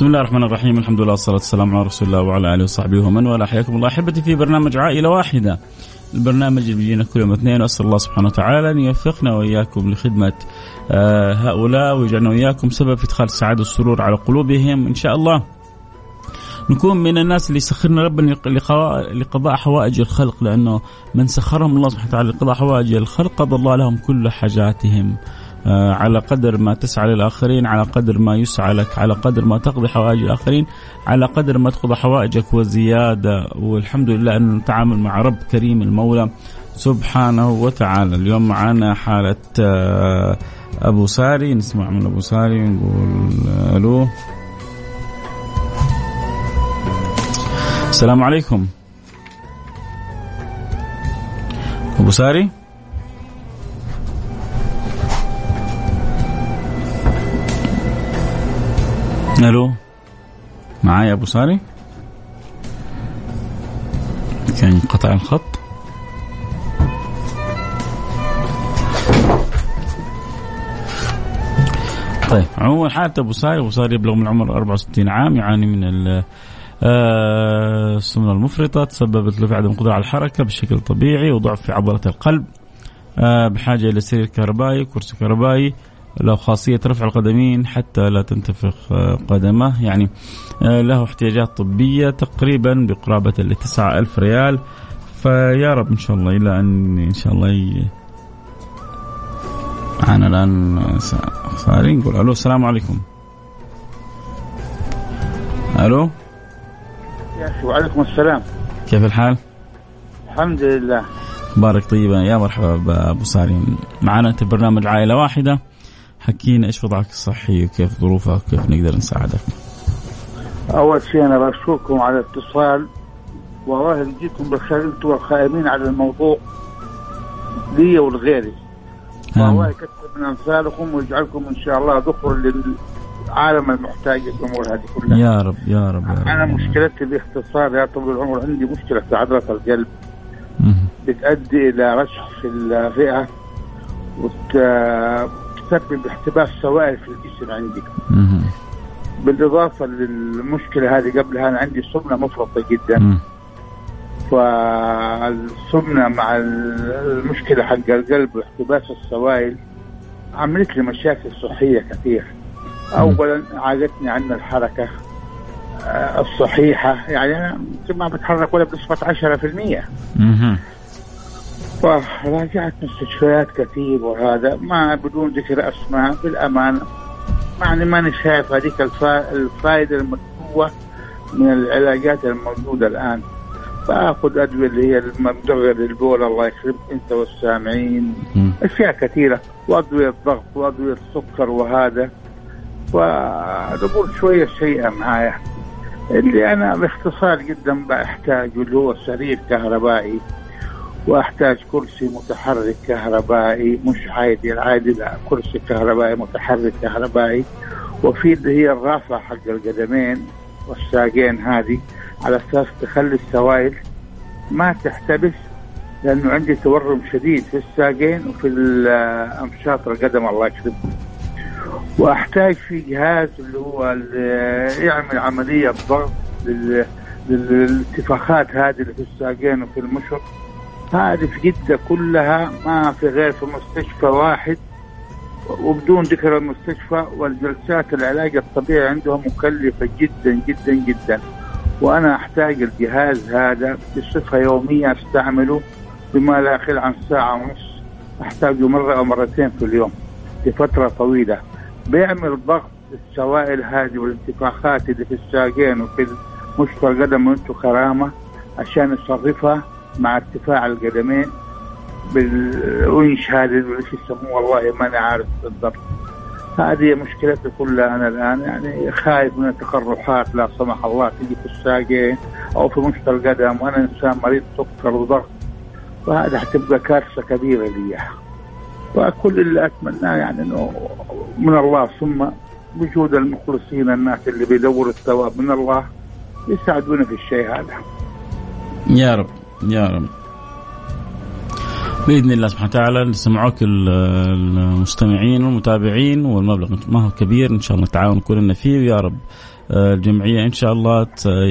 بسم الله الرحمن الرحيم. الحمد لله والصلاة والسلام على رسول الله وعلى آله وصحبه ومن والاه. حياكم الله. أحبتي في برنامج عائلة واحدة. البرنامج اللي بيجينا كل يوم اثنين. واسال الله سبحانه وتعالى أن يوفقنا وإياكم لخدمة آه، هؤلاء ويجعلنا وإياكم سبب في إدخال السعادة والسرور على قلوبهم. إن شاء الله. نكون من الناس اللي سخرنا ربنا لقضاء حوائج الخلق لأنه من سخرهم الله سبحانه وتعالى لقضاء حوائج الخلق قضى الله لهم كل حاجاتهم. آه، على قدر ما تسعى للآخرين على قدر ما يسعى لك على قدر ما تقضي حوائج الآخرين على قدر ما تقضي حوائجك وزيادة. والحمد لله أن نتعامل مع رب كريم المولى سبحانه وتعالى. اليوم معنا حالة آه، أبو ساري. نسمع من أبو ساري نقول ألو. السلام عليكم. أبو ساري؟ ألو؟ معايا أبو ساري؟ كان انقطع الخط. طيب عموما حالة أبو ساري أبو ساري يبلغ من العمر 64 عام يعاني من آه، السمنة المفرطة تسببت له في عدم قدرة على الحركة بشكل طبيعي وضعف في عضلة القلب. آه، بحاجة إلى سرير كهربائي كرسي كهربائي له خاصية رفع القدمين حتى لا تنتفخ آه، قدمه. يعني آه، له احتياجات طبية تقريبا بقرابة ل ألف ريال. فيا رب إن شاء الله إلى أن إن شاء الله ي... معنا الآن صاري نقول ألو السلام عليكم. ألو؟ وعليكم السلام. كيف الحال؟ الحمد لله. بارك طيبا. يا مرحبا بأبو ساري. معنا انت برنامج عائلة واحدة. حكينا إيش وضعك الصحي وكيف ظروفك وكيف نقدر نساعدك. أول شيء أنا بشكركم على الاتصال. والله يجزيكم بالخير أنتم القائمين على الموضوع. لي ولغيري. والله يكثر من أمثالكم ويجعلكم إن شاء الله ذخر للعالم المحتاج للامور هذه كلها. يا رب يا رب, يا رب. أنا مشكلتي باختصار يا طويل العمر عندي مشكلة في عضلة القلب. بتؤدي إلى رشح في الرئه وت... تسبب احتباس سوائل في الجسم عندي بالإضافة للمشكلة هذه قبلها أنا عندي سمنة مفرطة جدا. فالسمنة مع المشكلة حق القلب واحتباس السوائل عملت لي مشاكل صحية كثير. اولا عادتني عن الحركة آه، الصحيحة. يعني أنا ما بتحرك ولا بنسبة 10% فراجعت مستشفيات كثير وهذا ما بدون ذكر أسماء بالامانه يعني ماني شايف هذيك الفائدة المطلوبه من العلاجات الموجودة الآن. فأخذ أدوية اللي هي المدغر للبول الله يكرمك أنت والسامعين. أشياء كثيرة وأدوية ضغط وأدوية سكر وهذا. فنقول شوية شيئا معايا. اللي أنا باختصار جدا بحتاجه اللي هو سرير كهربائي. وأحتاج كرسي متحرك كهربائي مش عادي العادي لا كرسي كهربائي متحرك كهربائي. وفي اللي هي الرافعة حق القدمين والساقين هذه على أساس تخلي السوائل ما تحتبس لأنه عندي تورم شديد في الساقين وفي أمشاط القدم الله يكرمك. وأحتاج في جهاز اللي هو اللي يعمل عملية ضغط للانتفاخات هذه اللي في الساقين وفي المشط. هذه في جدة كلها ما في غير في مستشفى واحد وبدون ذكر المستشفى والجلسات العلاج الطبيعي عندهم مكلفة جدا جدا جدا. وأنا أحتاج الجهاز هذا بصفة يومية أستعمله بما لا يقل عن ساعة ونص. أحتاجه مرة أو مرتين في اليوم لفترة طويلة. بيعمل ضغط السوائل هذه والانتفاخات اللي في الساقين وفي مشفى القدم وانتو كرامة عشان يصرفها. مع ارتفاع القدمين بالونش هذا اللي يسموه والله ما أنا عارف بالضبط. هذه مشكلتي كلها أنا الآن يعني خايف من التقرحات لا سمح الله تجي في الساقين أو في مشط القدم وأنا إنسان مريض سكر وضغط. وهذا حتبقى كارثة كبيرة لي. وكل اللي أتمناه يعني إنه من الله ثم وجود المخلصين الناس اللي بيدوروا الثواب من الله يساعدونا في الشيء هذا. يا رب. يا رب. بإذن الله سبحانه وتعالى سمعوك المستمعين والمتابعين والمبلغ ما هو كبير إن شاء الله نتعاون كلنا فيه. ويا رب آه، الجمعية إن شاء الله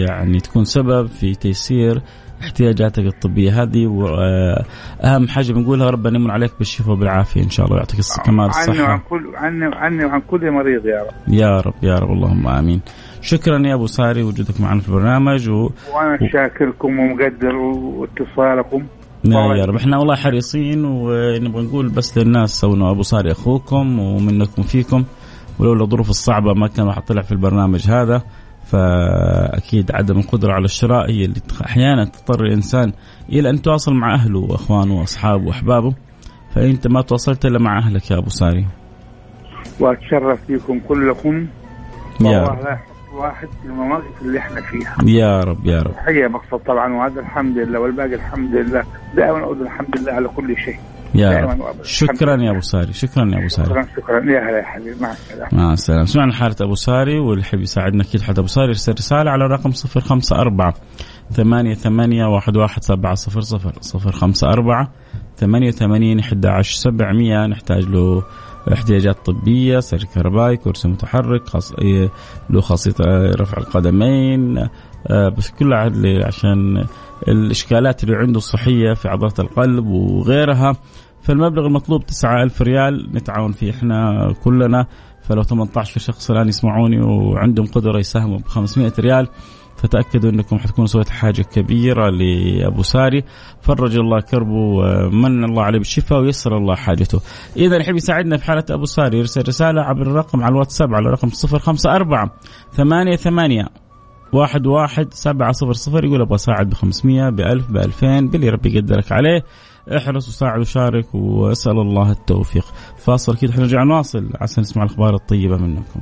يعني تكون سبب في تيسير احتياجاتك الطبية هذه. واهم حاجة بنقولها ربنا يمن عليك بالشفاء وبالعافيه إن شاء الله ويعطيك كمال الصحة. عني وعن كل عني وعن كل مريض يا رب. يا رب يا رب اللهم آمين. شكرا يا أبو ساري وجودك معنا في البرنامج و... وأنا شاكركم ومقدر اتصالكم. نعم يا رب. إحنا والله حريصين ونبغى نقول بس للناس انه أبو صاري أخوكم ومنكم فيكم. ولولا الظروف الصعبة ما كان راح طلع في البرنامج هذا. فأكيد عدم القدرة على الشراء هي اللي أحيانا تضطر الإنسان إلى أن يتواصل مع أهله وأخوانه وأصحابه وأحبابه. فأنت ما تواصلت إلا مع أهلك يا أبو ساري. وأتشرف فيكم كلكم. يا رب. واحد في المواقف اللي إحنا فيها. يا رب يا رب. تحيه مقصد طبعا وهذا الحمد لله والباقي الحمد لله. دائما أقول الحمد لله على كل شيء. يا رب. شكرا يا أبو ساري شكرا يا أبو ساري. شكرا شكرا. يا هلا يا حبيبي مع السلامة. مع السلامة. سمعنا حاله أبو ساري واللي يحب يساعدنا أكيد حتى أبو ساري يرسل رسالة على الرقم 054 ثمانية ثمانية واحد واحد سبعة صفر صفر. صفر خمسة أربعة ثمانية وثمانين أحد عشر سبعمية. نحتاج له احتياجات طبية سير كهربائي كرسي متحرك خاص له خاصية رفع القدمين آه، بس كلها عشان الإشكالات اللي عنده الصحية في عضلات القلب وغيرها. فالمبلغ المطلوب 9000 ريال نتعاون فيه إحنا كلنا. فلو 18 شخص الآن يسمعوني وعندهم قدرة يساهموا ب 500 ريال فتأكدوا أنكم حتكونوا سويت حاجة كبيرة لأبو ساري. فرج الله كربه ومن الله عليه بالشفاء ويسر الله حاجته. إذا يحب يساعدنا في حالة أبو ساري. يرسل رسالة عبر الرقم على الواتساب على رقم 054 ثمانية ثمانية واحد واحد سبعة صفر صفر. يقول أبغى أساعد بخمسمية بألف بألفين. باللي ربي يقدرك عليه. احرص وساعد وشارك وأسأل الله التوفيق. فاصل كده حنرجع نواصل. عشان نسمع الأخبار الطيبة منكم.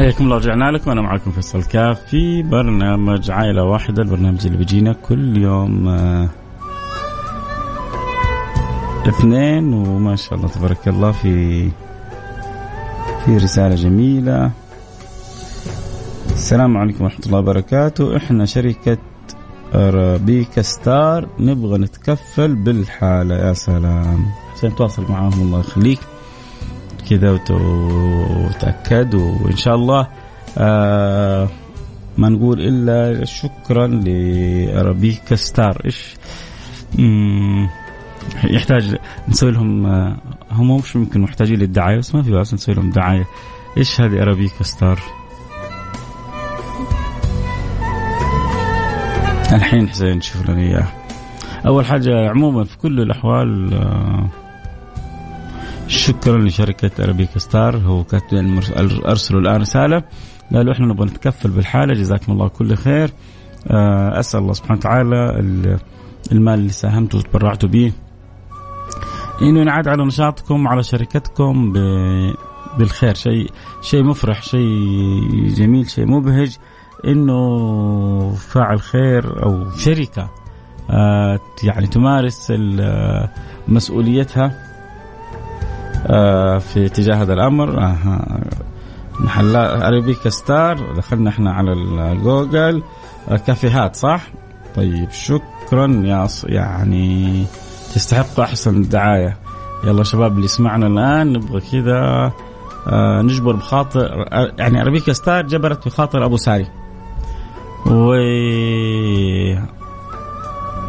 حياكم الله رجعنا لكم. وأنا معكم فيصل كاف في برنامج عائلة واحدة البرنامج اللي بيجينا كل يوم آه، اثنين وما شاء الله تبارك الله في في رسالة جميلة. السلام عليكم ورحمة الله وبركاته. إحنا شركة رابيكا ستار نبغى نتكفل بالحالة يا سلام. عشان تواصل معاهم الله يخليك. كذا وتأكد وإن شاء الله آه ما نقول إلا شكرا لأرابيكا ستار. إيش؟ يحتاج نسوي لهم آه، هم مش ممكن محتاجين للدعاية بس ما في بأس نسوي لهم دعاية. إيش هذه أرابيكا ستار؟ الحين حسين نشوف لنا إياه أول حاجة عموما في كل الأحوال آه شكرا لشركة أرابيكا ستار هو كاتب أرسلوا الآن رسالة. قالوا إحنا نبغى نتكفل بالحالة جزاكم الله كل خير. آه، أسأل الله سبحانه وتعالى المال اللي ساهمتوا وتبرعتوا به. إنه ينعاد على نشاطكم على شركتكم. بالخير. شيء شيء مفرح شيء جميل شيء مبهج. إنه فاعل خير أو شركة آه يعني تمارس مسؤوليتها. في تجاه هذا الأمر. آه محلات Arabica Star دخلنا إحنا على الجوجل آه كافيهات صح؟ طيب شكرا يا يعني تستحق أحسن دعاية. يلا شباب اللي يسمعنا الآن نبغى كذا آه نجبر بخاطر يعني Arabica Star جبرت بخاطر أبو ساري. و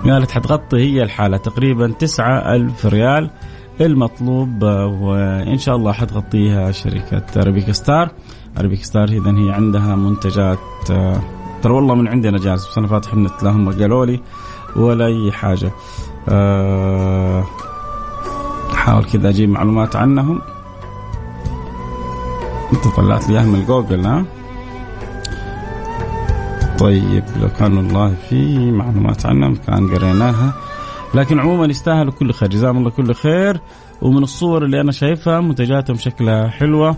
قالت حتغطي هي الحالة تقريبا تسعة ألف ريال. المطلوب وإن شاء الله حتغطيها شركة Arabica Star. Arabica Star إذا هي عندها منتجات ترى والله من عندنا جاهز بس أنا فاتح النت لا هم قالوا لي ولا أي حاجة. أه أحاول كذا أجيب معلومات عنهم. أنت طلعت لي من جوجل ها؟ طيب لو كان والله في معلومات عنهم كان قريناها. لكن عموما يستاهلوا كل خير. جزاهم الله كل خير. ومن الصور اللي أنا شايفها منتجاتهم شكلها حلوة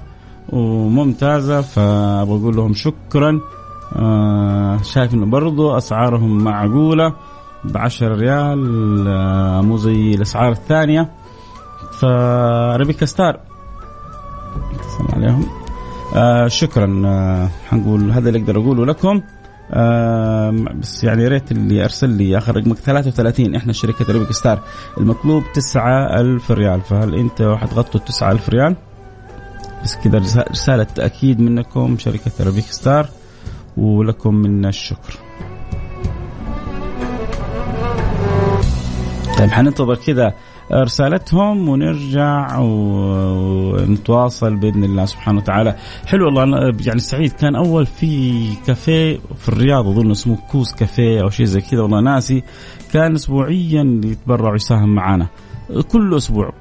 وممتازة فبقول لهم شكرا. آه شايف إنه برضو أسعارهم معقولة. ب 10 ريال آه مو زي الأسعار الثانية. فريبيكا ستار. عليهم آه شكرا. آه حنقول هذا اللي أقدر أقوله لكم. بس يعني يا ريت اللي ارسل لي آخر رقمك 33 إحنا شركة Arabica Star المطلوب 9000 ريال فهل أنت حتغطوا 9000 ريال؟ بس كذا رسالة تأكيد منكم شركة Arabica Star ولكم منا الشكر. طيب حننتظر كذا رسالتهم ونرجع ونتواصل بإذن الله سبحانه وتعالى. حلو والله يعني سعيد. كان أول في كافيه في الرياض أظن اسمه كوز كافيه أو شيء زي كذا والله ناسي. كان اسبوعيا يتبرع ويساهم معنا كل أسبوع.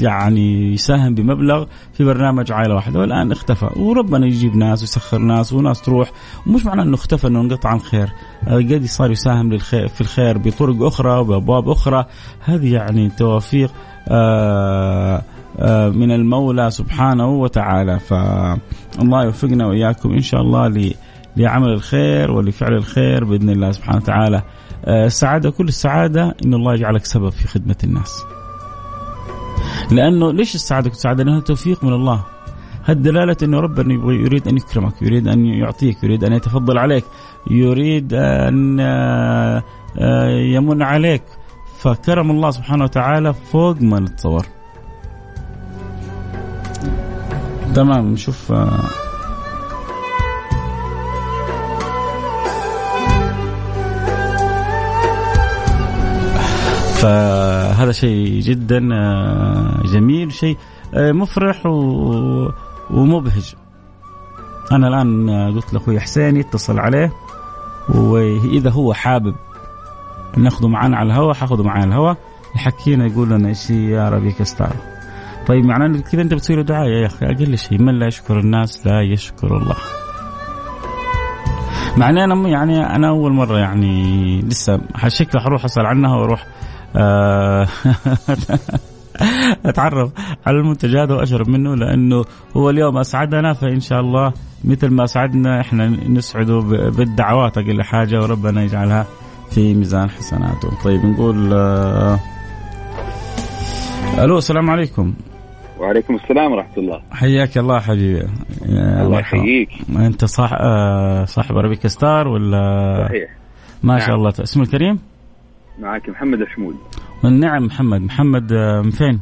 يعني يساهم بمبلغ في برنامج عائلة واحدة. والآن اختفى. وربنا يجيب ناس ويسخر ناس وناس تروح. ومش معناه إنه اختفى إنه انقطع عن خير. قد صار يساهم للخير في الخير بطرق أخرى وبأبواب أخرى. هذه يعني توافيق آآ آآ من المولى سبحانه وتعالى. فالله يوفقنا وإياكم إن شاء الله لعمل الخير ولفعل الخير بإذن الله سبحانه وتعالى. السعاده كل السعادة إن الله يجعلك سبب في خدمة الناس. لأنه ليش السعاده السعاده؟ لانها توفيق من الله. هالدلالة إنه ربنا يريد أن يكرمك، يريد أن يعطيك، يريد أن يتفضل عليك، يريد أن يمن عليك. فكرم الله سبحانه وتعالى فوق ما نتصور. تمام نشوف فهذا شيء جدا جميل شيء مفرح ومبهج. أنا الآن قلت لأخوي حسين يتصل عليه وإذا هو حابب ناخذه معنا على الهواء حأخذه معنا على الهواء يحكينا يقول لنا إيش يا ربيك ستار طيب معناه كذا أنت بتسوي له دعاية يا أخي أقل شيء من لا يشكر الناس لا يشكر الله. معناه أنا يعني أنا أول مرة يعني لسه شكلي حروح أسأل عنها وأروح أتعرف على المنتج هذا وأشرب منه لأنه هو اليوم أسعدنا فإن شاء الله مثل ما أسعدنا إحنا نسعده بالدعوات أقل حاجة وربنا يجعلها في ميزان حسناته. طيب نقول آه ألو السلام عليكم. وعليكم السلام ورحمة الله. حياك الله حبيبي. الله يحييك. أنت صاح آه صاحب أرابيك ستار ولا صحيح. ما نعم. شاء الله اسمه الكريم؟ معك محمد الحمود والنعم محمد. محمد من فين؟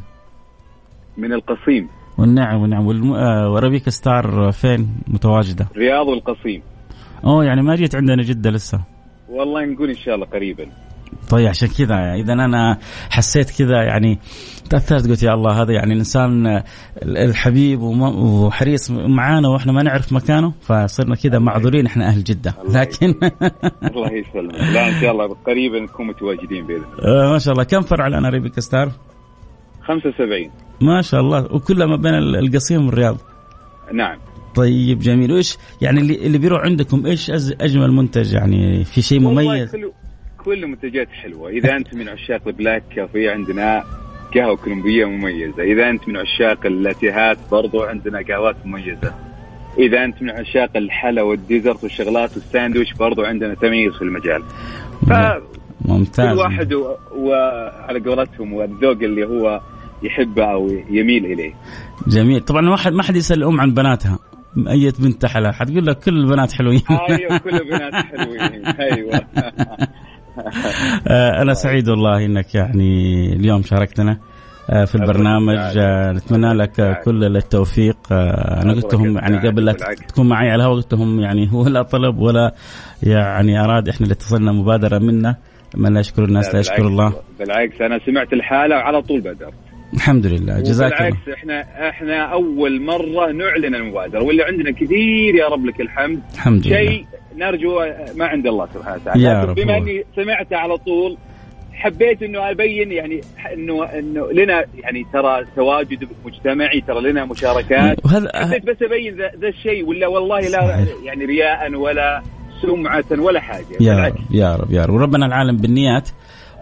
من القصيم. والنعم والنعم. والم... وربيك ستار فين؟ متواجدة؟ رياض والقصيم أوه يعني ما جيت عندنا جدة لسه. والله نقول إن شاء الله قريبا. طيب عشان كذا إذا أنا حسيت كذا يعني تأثرت قلت يا الله هذا يعني الإنسان الحبيب وحريص معانا وإحنا ما نعرف مكانه فصرنا كذا معذورين إحنا أهل جدة. لكن الله يسلمك. لا إن شاء الله قريبا نكون متواجدين بإذن الله. ما شاء الله. كم فرع الآن Arabica Star؟ 75 ما شاء الله. وكلها ما بين القصيم والرياض. نعم. طيب جميل. وإيش يعني اللي اللي بيروح عندكم إيش أجمل منتج يعني في شيء مميز؟ كل المنتجات حلوة. إذا أنت من عشاق ال black coffee عندنا قهوة كولومبية مميزة. إذا أنت من عشاق اللاتيهات برضو عندنا قهوات مميزة. إذا أنت من عشاق الحلا والديزرت والشغلات والساندويتش برضو عندنا تمييز في المجال. ف ممتاز. كل واحد و- وعلى قولتهم والذوق اللي هو يحبه أو يميل إليه. جميل. طبعا ما حد ما حد يسأل الأم عن بناتها. أية بنت تحلى حتقول لك كل البنات حلوين. أيوه كل بنات حلوين. أيوه. آه، أنا سعيد والله إنك يعني اليوم شاركتنا آه، في البرنامج. آه، نتمنى لك آه، كل التوفيق. آه، أنا قلت لهم يعني قبل لا. تكون معي على الهواء قلت لهم يعني هو لا طلب ولا يعني أراد إحنا اللي اتصلنا مبادرة منا. من لا يشكر الناس لا يشكر الله. بالعكس أنا سمعت الحالة وعلى طول بدأت الحمد لله. جزاك الله. بالعكس إحنا إحنا أول مرة نعلن المبادرة واللي عندنا كثير يا رب لك الحمد. الحمد لله. شيء نرجو ما عند الله سبحانه وتعالى يا رب بما. إني سمعته على طول حبيت إنه أبين يعني إنه إنه لنا يعني ترى تواجد مجتمعي ترى لنا مشاركات وهذا حبيت بس أبين ذا ذا الشيء ولا والله لا. يعني رياء ولا سمعة ولا حاجة يا بالعكس. رب يا رب يا رب وربنا العالم بالنيات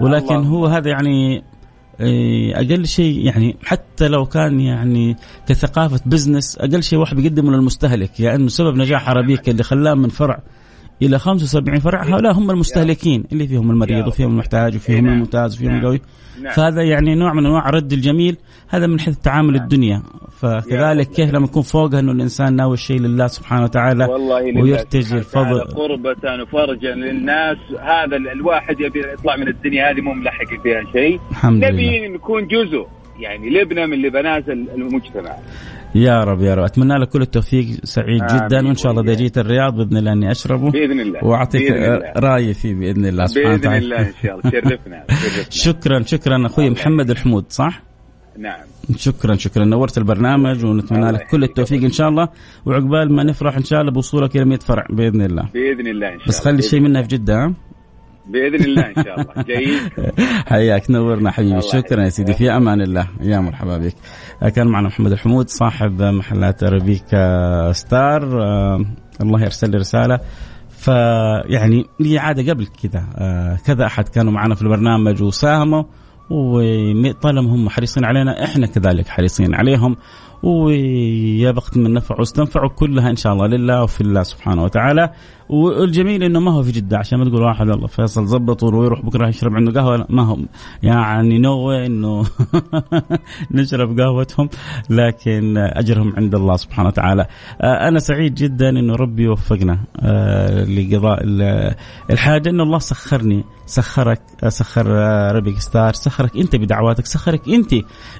ولكن الله. هو هذا يعني إيه، أقل شيء يعني حتى لو كان يعني كثقافة بزنس أقل شيء واحد بيقدمه للمستهلك يعني إنه سبب نجاح عربيك اللي خلاه من فرع إلى 75 فرع هؤلاء هم المستهلكين اللي فيهم المريض وفيهم. المحتاج وفيهم نعم. الممتاز وفيهم نعم. القوي نعم. فهذا يعني نوع من أنواع رد الجميل هذا من حيث تعامل. الدنيا فكذلك. كيف لما يكون فوقها إنه الإنسان ناوي الشيء لله سبحانه وتعالى ويرتجي الفضل قربة وفرجا للناس هذا ال- الواحد يبي يطلع من الدنيا هذه مو ملحق فيها شيء نبي نكون جزء يعني لبنة من لبنات ال- المجتمع يا رب يا رب. أتمنى لك كل التوفيق سعيد جدا. وإن شاء الله إذا. جيت الرياض بإذن الله إني أشربه. بإذن الله وأعطيك. رأيي فيه بإذن الله سبحانه بإذن وتعالى. الله إن شاء الله. شرفنا شكرا شكرا. أخوي محمد الحمود صح؟ نعم. شكرا شكرا. نورت البرنامج ونتمنى لك كل. التوفيق إن شاء الله. وعقبال ما نفرح إن شاء الله بوصولك إلى 100 فرع بإذن الله. بإذن الله إن شاء بس الله. خلي شيء منها في جدة؟ بإذن الله إن شاء الله. جيد حياك نورنا حبيبي شكرا يا. سيدي. في أمان الله. يا مرحبا بك. كان معنا محمد الحمود صاحب محلات ارابيكا ستار. آه، الله يرسل لي رسالة. فيعني لي عاده قبل كذا آه، كذا أحد كانوا معنا في البرنامج وساهموا وطالما هم حريصين علينا إحنا كذلك حريصين عليهم. ويا بخت من نفع واستنفعوا كلها إن شاء الله لله وفي الله سبحانه وتعالى. والجميل إنه ما هو في جدة عشان ما تقول واحد والله فيصل زبط ويروح بكره يشرب عنده قهوة لا، ما هم. يعني نوى إنه نشرب قهوتهم لكن أجرهم عند الله سبحانه وتعالى. آه، أنا سعيد جدا إنه ربي يوفقنا آه، لقضاء ال- الحاجة. إنه الله سخرني سخرك سخر آه، ربك ستار سخرك أنت بدعواتك سخرك أنت.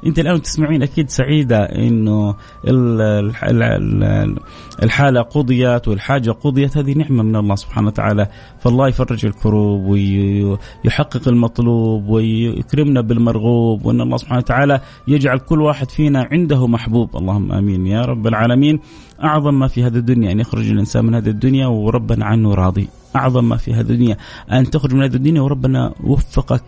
أنت الآن تسمعين أكيد سعيدة إنه ال- الح- ال- ال- الحالة قضيت والحاجة قضيت هذه نعمة من الله سبحانه وتعالى فالله يفرج الكروب ويحقق المطلوب ويكرمنا بالمرغوب وأن الله سبحانه وتعالى يجعل كل واحد فينا عنده محبوب. اللهم آمين. يا رب العالمين. أعظم ما في هذه الدنيا أن يخرج الإنسان من هذه الدنيا وربنا عنه راضي. أعظم ما في هذه الدنيا. أن تخرج من هذه الدنيا وربنا وفقك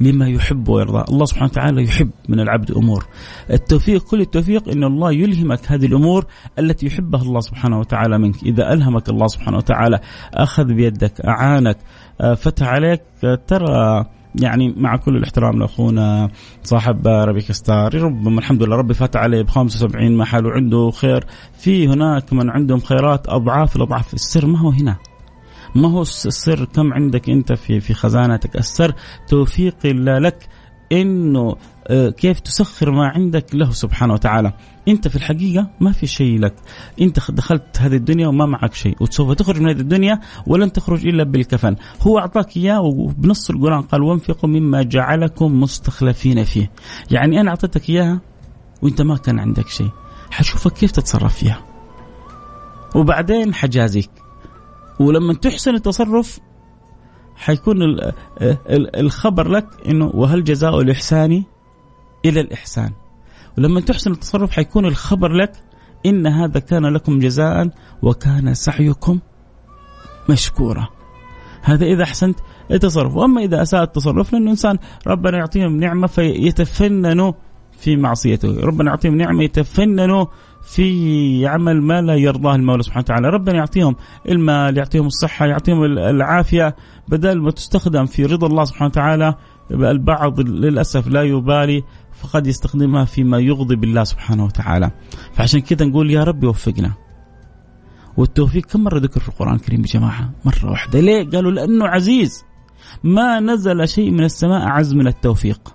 لما يحب ويرضى. الله سبحانه وتعالى يحب من العبد أمور. التوفيق كل التوفيق إن الله يلهمك هذه الأمور التي يحبها الله سبحانه وتعالى منك. إذا ألهمك الله سبحانه وتعالى أخذ بيدك أعانك آه، فتح عليك آه، ترى يعني مع كل الاحترام لأخونا صاحب ربيك ستار ربما الحمد لله ربي فتح عليه ب 75 محل وعنده خير. في هناك من عندهم خيرات أضعاف الأضعاف. السر ما هو هنا. ما هو السر؟ كم عندك انت في في خزانتك؟ السر توفيق الله لك انه آه، كيف تسخر ما عندك له سبحانه وتعالى. انت في الحقيقة ما في شيء لك. انت دخلت هذه الدنيا وما معك شيء. وسوف تخرج من هذه الدنيا ولن تخرج إلا بالكفن. هو أعطاك إياه وبنص القرآن قال وانفقوا مما جعلكم مستخلفين فيه. يعني أنا أعطيتك إياها وأنت ما كان عندك شيء. حشوفك كيف تتصرف فيها. وبعدين حجازيك. ولما تحسن التصرف حيكون ال- ال- الخبر لك إنه وهل جزاء الإحسان إلى الإحسان. ولما تحسن التصرف حيكون الخبر لك إن هذا كان لكم جزاء وكان سعيكم مشكورا. هذا إذا أحسنت التصرف. وأما إذا أساء التصرف لأنه انسان ربنا يعطيهم نعمة فيتفننوا في معصيته. ربنا يعطيهم نعمة يتفننوا في عمل ما لا يرضاه المولى سبحانه وتعالى. ربنا يعطيهم المال يعطيهم الصحة يعطيهم العافية بدل ما تستخدم في رضا الله سبحانه وتعالى. البعض للأسف لا يبالي فقد يستخدمها فيما يغضب الله سبحانه وتعالى. فعشان كذا نقول يا رب وفقنا والتوفيق كم مرة ذكر في القرآن الكريم يا جماعة؟ مرة واحدة. ليه؟ قالوا لأنه عزيز. ما نزل شيء من السماء أعز من التوفيق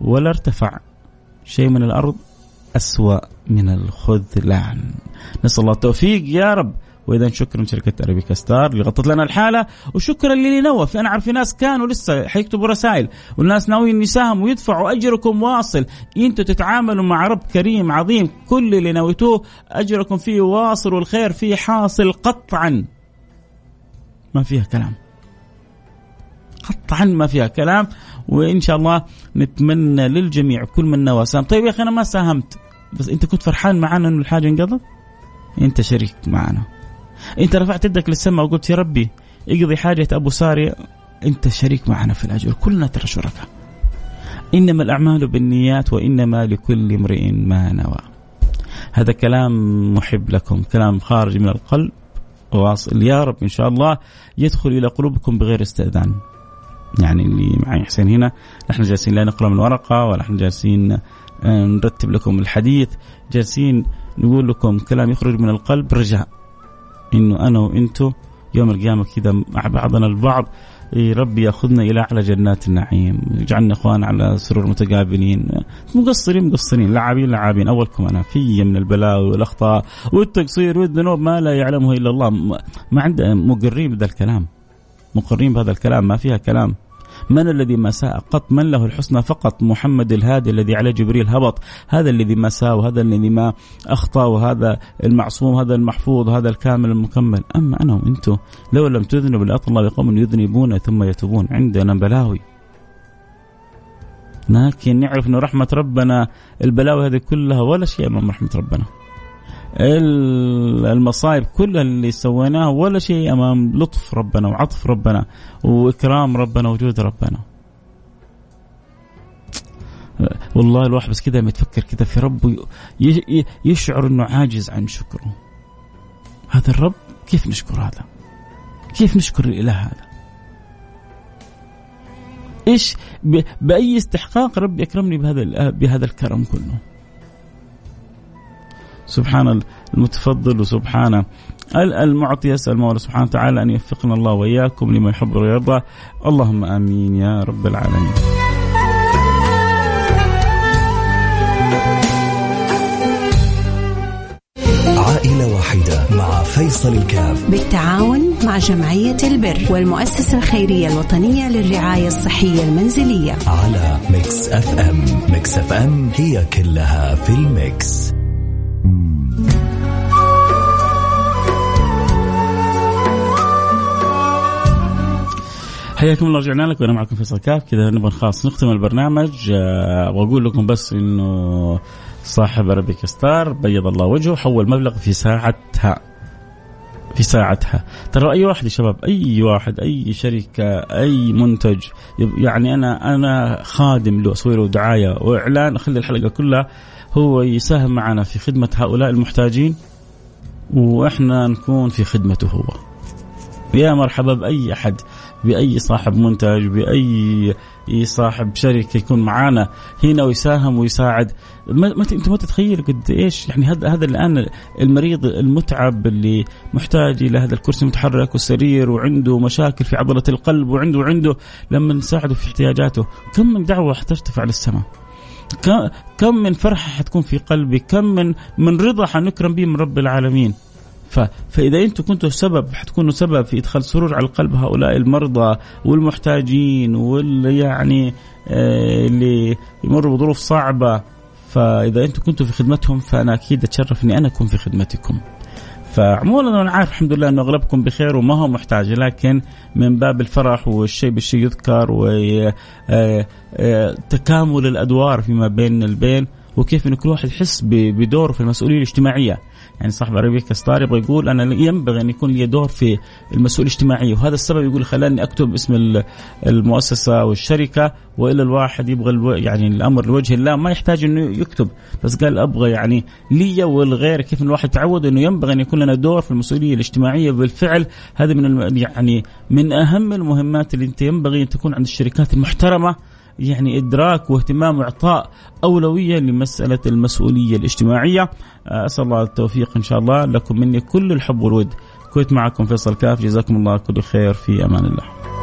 ولا ارتفع. شيء من الأرض أسوأ من الخذلان. نسأل الله التوفيق يا رب. وإذا شكرا شركة ارابيكا ستار اللي غطت لنا الحالة. وشكرا للي نوف أنا اعرف في ناس كانوا لسه حيكتبوا رسائل. والناس ناويين يساهموا ويدفعوا أجركم واصل. أنتم تتعاملوا مع رب كريم عظيم. كل اللي نويتوه أجركم فيه واصل والخير فيه حاصل قطعا. ما فيها كلام. قطعا ما فيها كلام وإن شاء الله نتمنى للجميع كل من نوى ساهم طيب يا أخي أنا ما ساهمت. بس أنت كنت فرحان معنا إنه الحاجة انقضت أنت شريك معنا. أنت رفعت يدك للسماء وقلت يا ربي اقضي حاجة أبو ساري أنت شريك معنا في الأجر. كلنا ترى شركاء. إنما الأعمال بالنيات وإنما لكل امرئ ما نوى. هذا كلام محب لكم كلام خارج من القلب واصل. يا رب إن شاء الله يدخل إلى قلوبكم بغير استئذان. يعني اللي معي حسين هنا. نحن جالسين لا نقرأ من ورقه ولا نحن جالسين آه، نرتب لكم الحديث. جالسين نقول لكم كلام يخرج من القلب رجاء. إنه أنا وإنتو يوم القيامة كذا مع بعضنا البعض ربي يأخذنا إلى أعلى جنات النعيم يجعلنا إخوان على سرور متقابلين. مقصرين مقصرين لاعبين لاعبين. أولكم أنا في من البلاوي والأخطاء والتقصير والذنوب ما لا يعلمه إلا الله. ما عنده مقرين بهذا الكلام. مقرين بهذا الكلام ما فيها كلام. من الذي ما ساء قط من له الحسنى فقط؟ محمد الهادي الذي عليه جبريل هبط. هذا الذي ما ساء وهذا الذي ما أخطأ وهذا المعصوم هذا المحفوظ هذا الكامل المكمل. أما أنا وأنتم لو لم تذنبوا لأطل الله بقوم يذنبون ثم يتوبون. عندنا بلاوي. لكن نعرف أن رحمة ربنا البلاوي هذه كلها ولا شيء أمام رحمة ربنا. المصايب كلها اللي سويناها ولا شيء أمام لطف ربنا وعطف ربنا وإكرام ربنا وجود ربنا. والله الواحد بس كذا يتفكر كذا في ربه يشعر إنه عاجز عن شكره. هذا الرب كيف نشكر هذا؟ كيف نشكر الإله هذا؟ إيش بأي استحقاق ربي اكرمني بهذا بهذا الكرم كله؟ سبحان المتفضل وسبحان المعطي يسأل المولى سبحانه وتعالى أن يوفقنا الله وإياكم لما يحب ويرضى. اللهم آمين يا رب العالمين. عائلة واحدة مع فيصل الكاف. بالتعاون مع جمعية البر والمؤسسة الخيرية الوطنية للرعاية الصحية المنزلية. على Mix FM. Mix FM هي كلها في ال Mix. حياكم الله رجعنا لكم وأنا معكم فيصل كاف. كذا نبغى خلاص نختم البرنامج. آه، وأقول لكم بس إنه صاحب Arabica Star بيض الله وجهه حول مبلغ في ساعتها. في ساعتها. ترى أي واحد يا شباب؟ أي واحد أي شركة أي منتج. يعني أنا أنا خادم له أسوي له دعاية وإعلان. أخلي الحلقة كلها هو يساهم معنا في خدمة هؤلاء المحتاجين. وإحنا نكون في خدمته هو. يا مرحبا بأي أحد. بأي صاحب منتج بأي صاحب شركة يكون معانا. هنا ويساهم ويساعد. ما أنت ما تتخيل قد إيش يعني هذا هذا الآن المريض المتعب اللي محتاج إلى هذا الكرسي المتحرك والسرير وعنده مشاكل في عضلة القلب وعنده وعنده لما نساعده في احتياجاته. كم من دعوة حترتفع للسماء كم من فرحة حتكون في قلبي كم من من رضا حنكرم به من رب العالمين؟ فإذا أنتم كنتوا سبب حتكونوا سبب في إدخال سرور على قلب هؤلاء المرضى والمحتاجين واللي يعني آه اللي يمروا بظروف صعبة فإذا أنتم كنتوا في خدمتهم فأنا أكيد اتشرف اني أنا أكون في خدمتكم. فعموما أنا عارف الحمد لله انه أغلبكم بخير وما هو محتاج لكن من باب الفرح والشيء بالشيء يذكر وتكامل آه، آه، الأدوار فيما بين البين وكيف انه كل واحد يحس بدوره في المسؤولية الاجتماعية. يعني صاحب عربية كستار يبغى يقول أنا ينبغي أن يكون لي دور في المسؤولية الاجتماعية وهذا السبب يقول خلاني أكتب اسم المؤسسة أو الشركة والا الواحد يبغى ألو... يعني الأمر لوجه الله ما يحتاج إنه يكتب. بس قال أبغى يعني لي والغير كيف الواحد تعود إنه ينبغي أن يكون لنا دور في المسؤولية الاجتماعية. بالفعل هذا من الم... يعني من أهم المهمات اللي أنت ينبغي أن تكون عند الشركات المحترمة يعني إدراك واهتمام واعطاء أولوية لمسألة المسؤولية الاجتماعية. آه، أسأل الله التوفيق إن شاء الله. لكم مني كل الحب والود. كنت معكم فيصل كاف. جزاكم الله كل خير. في أمان الله.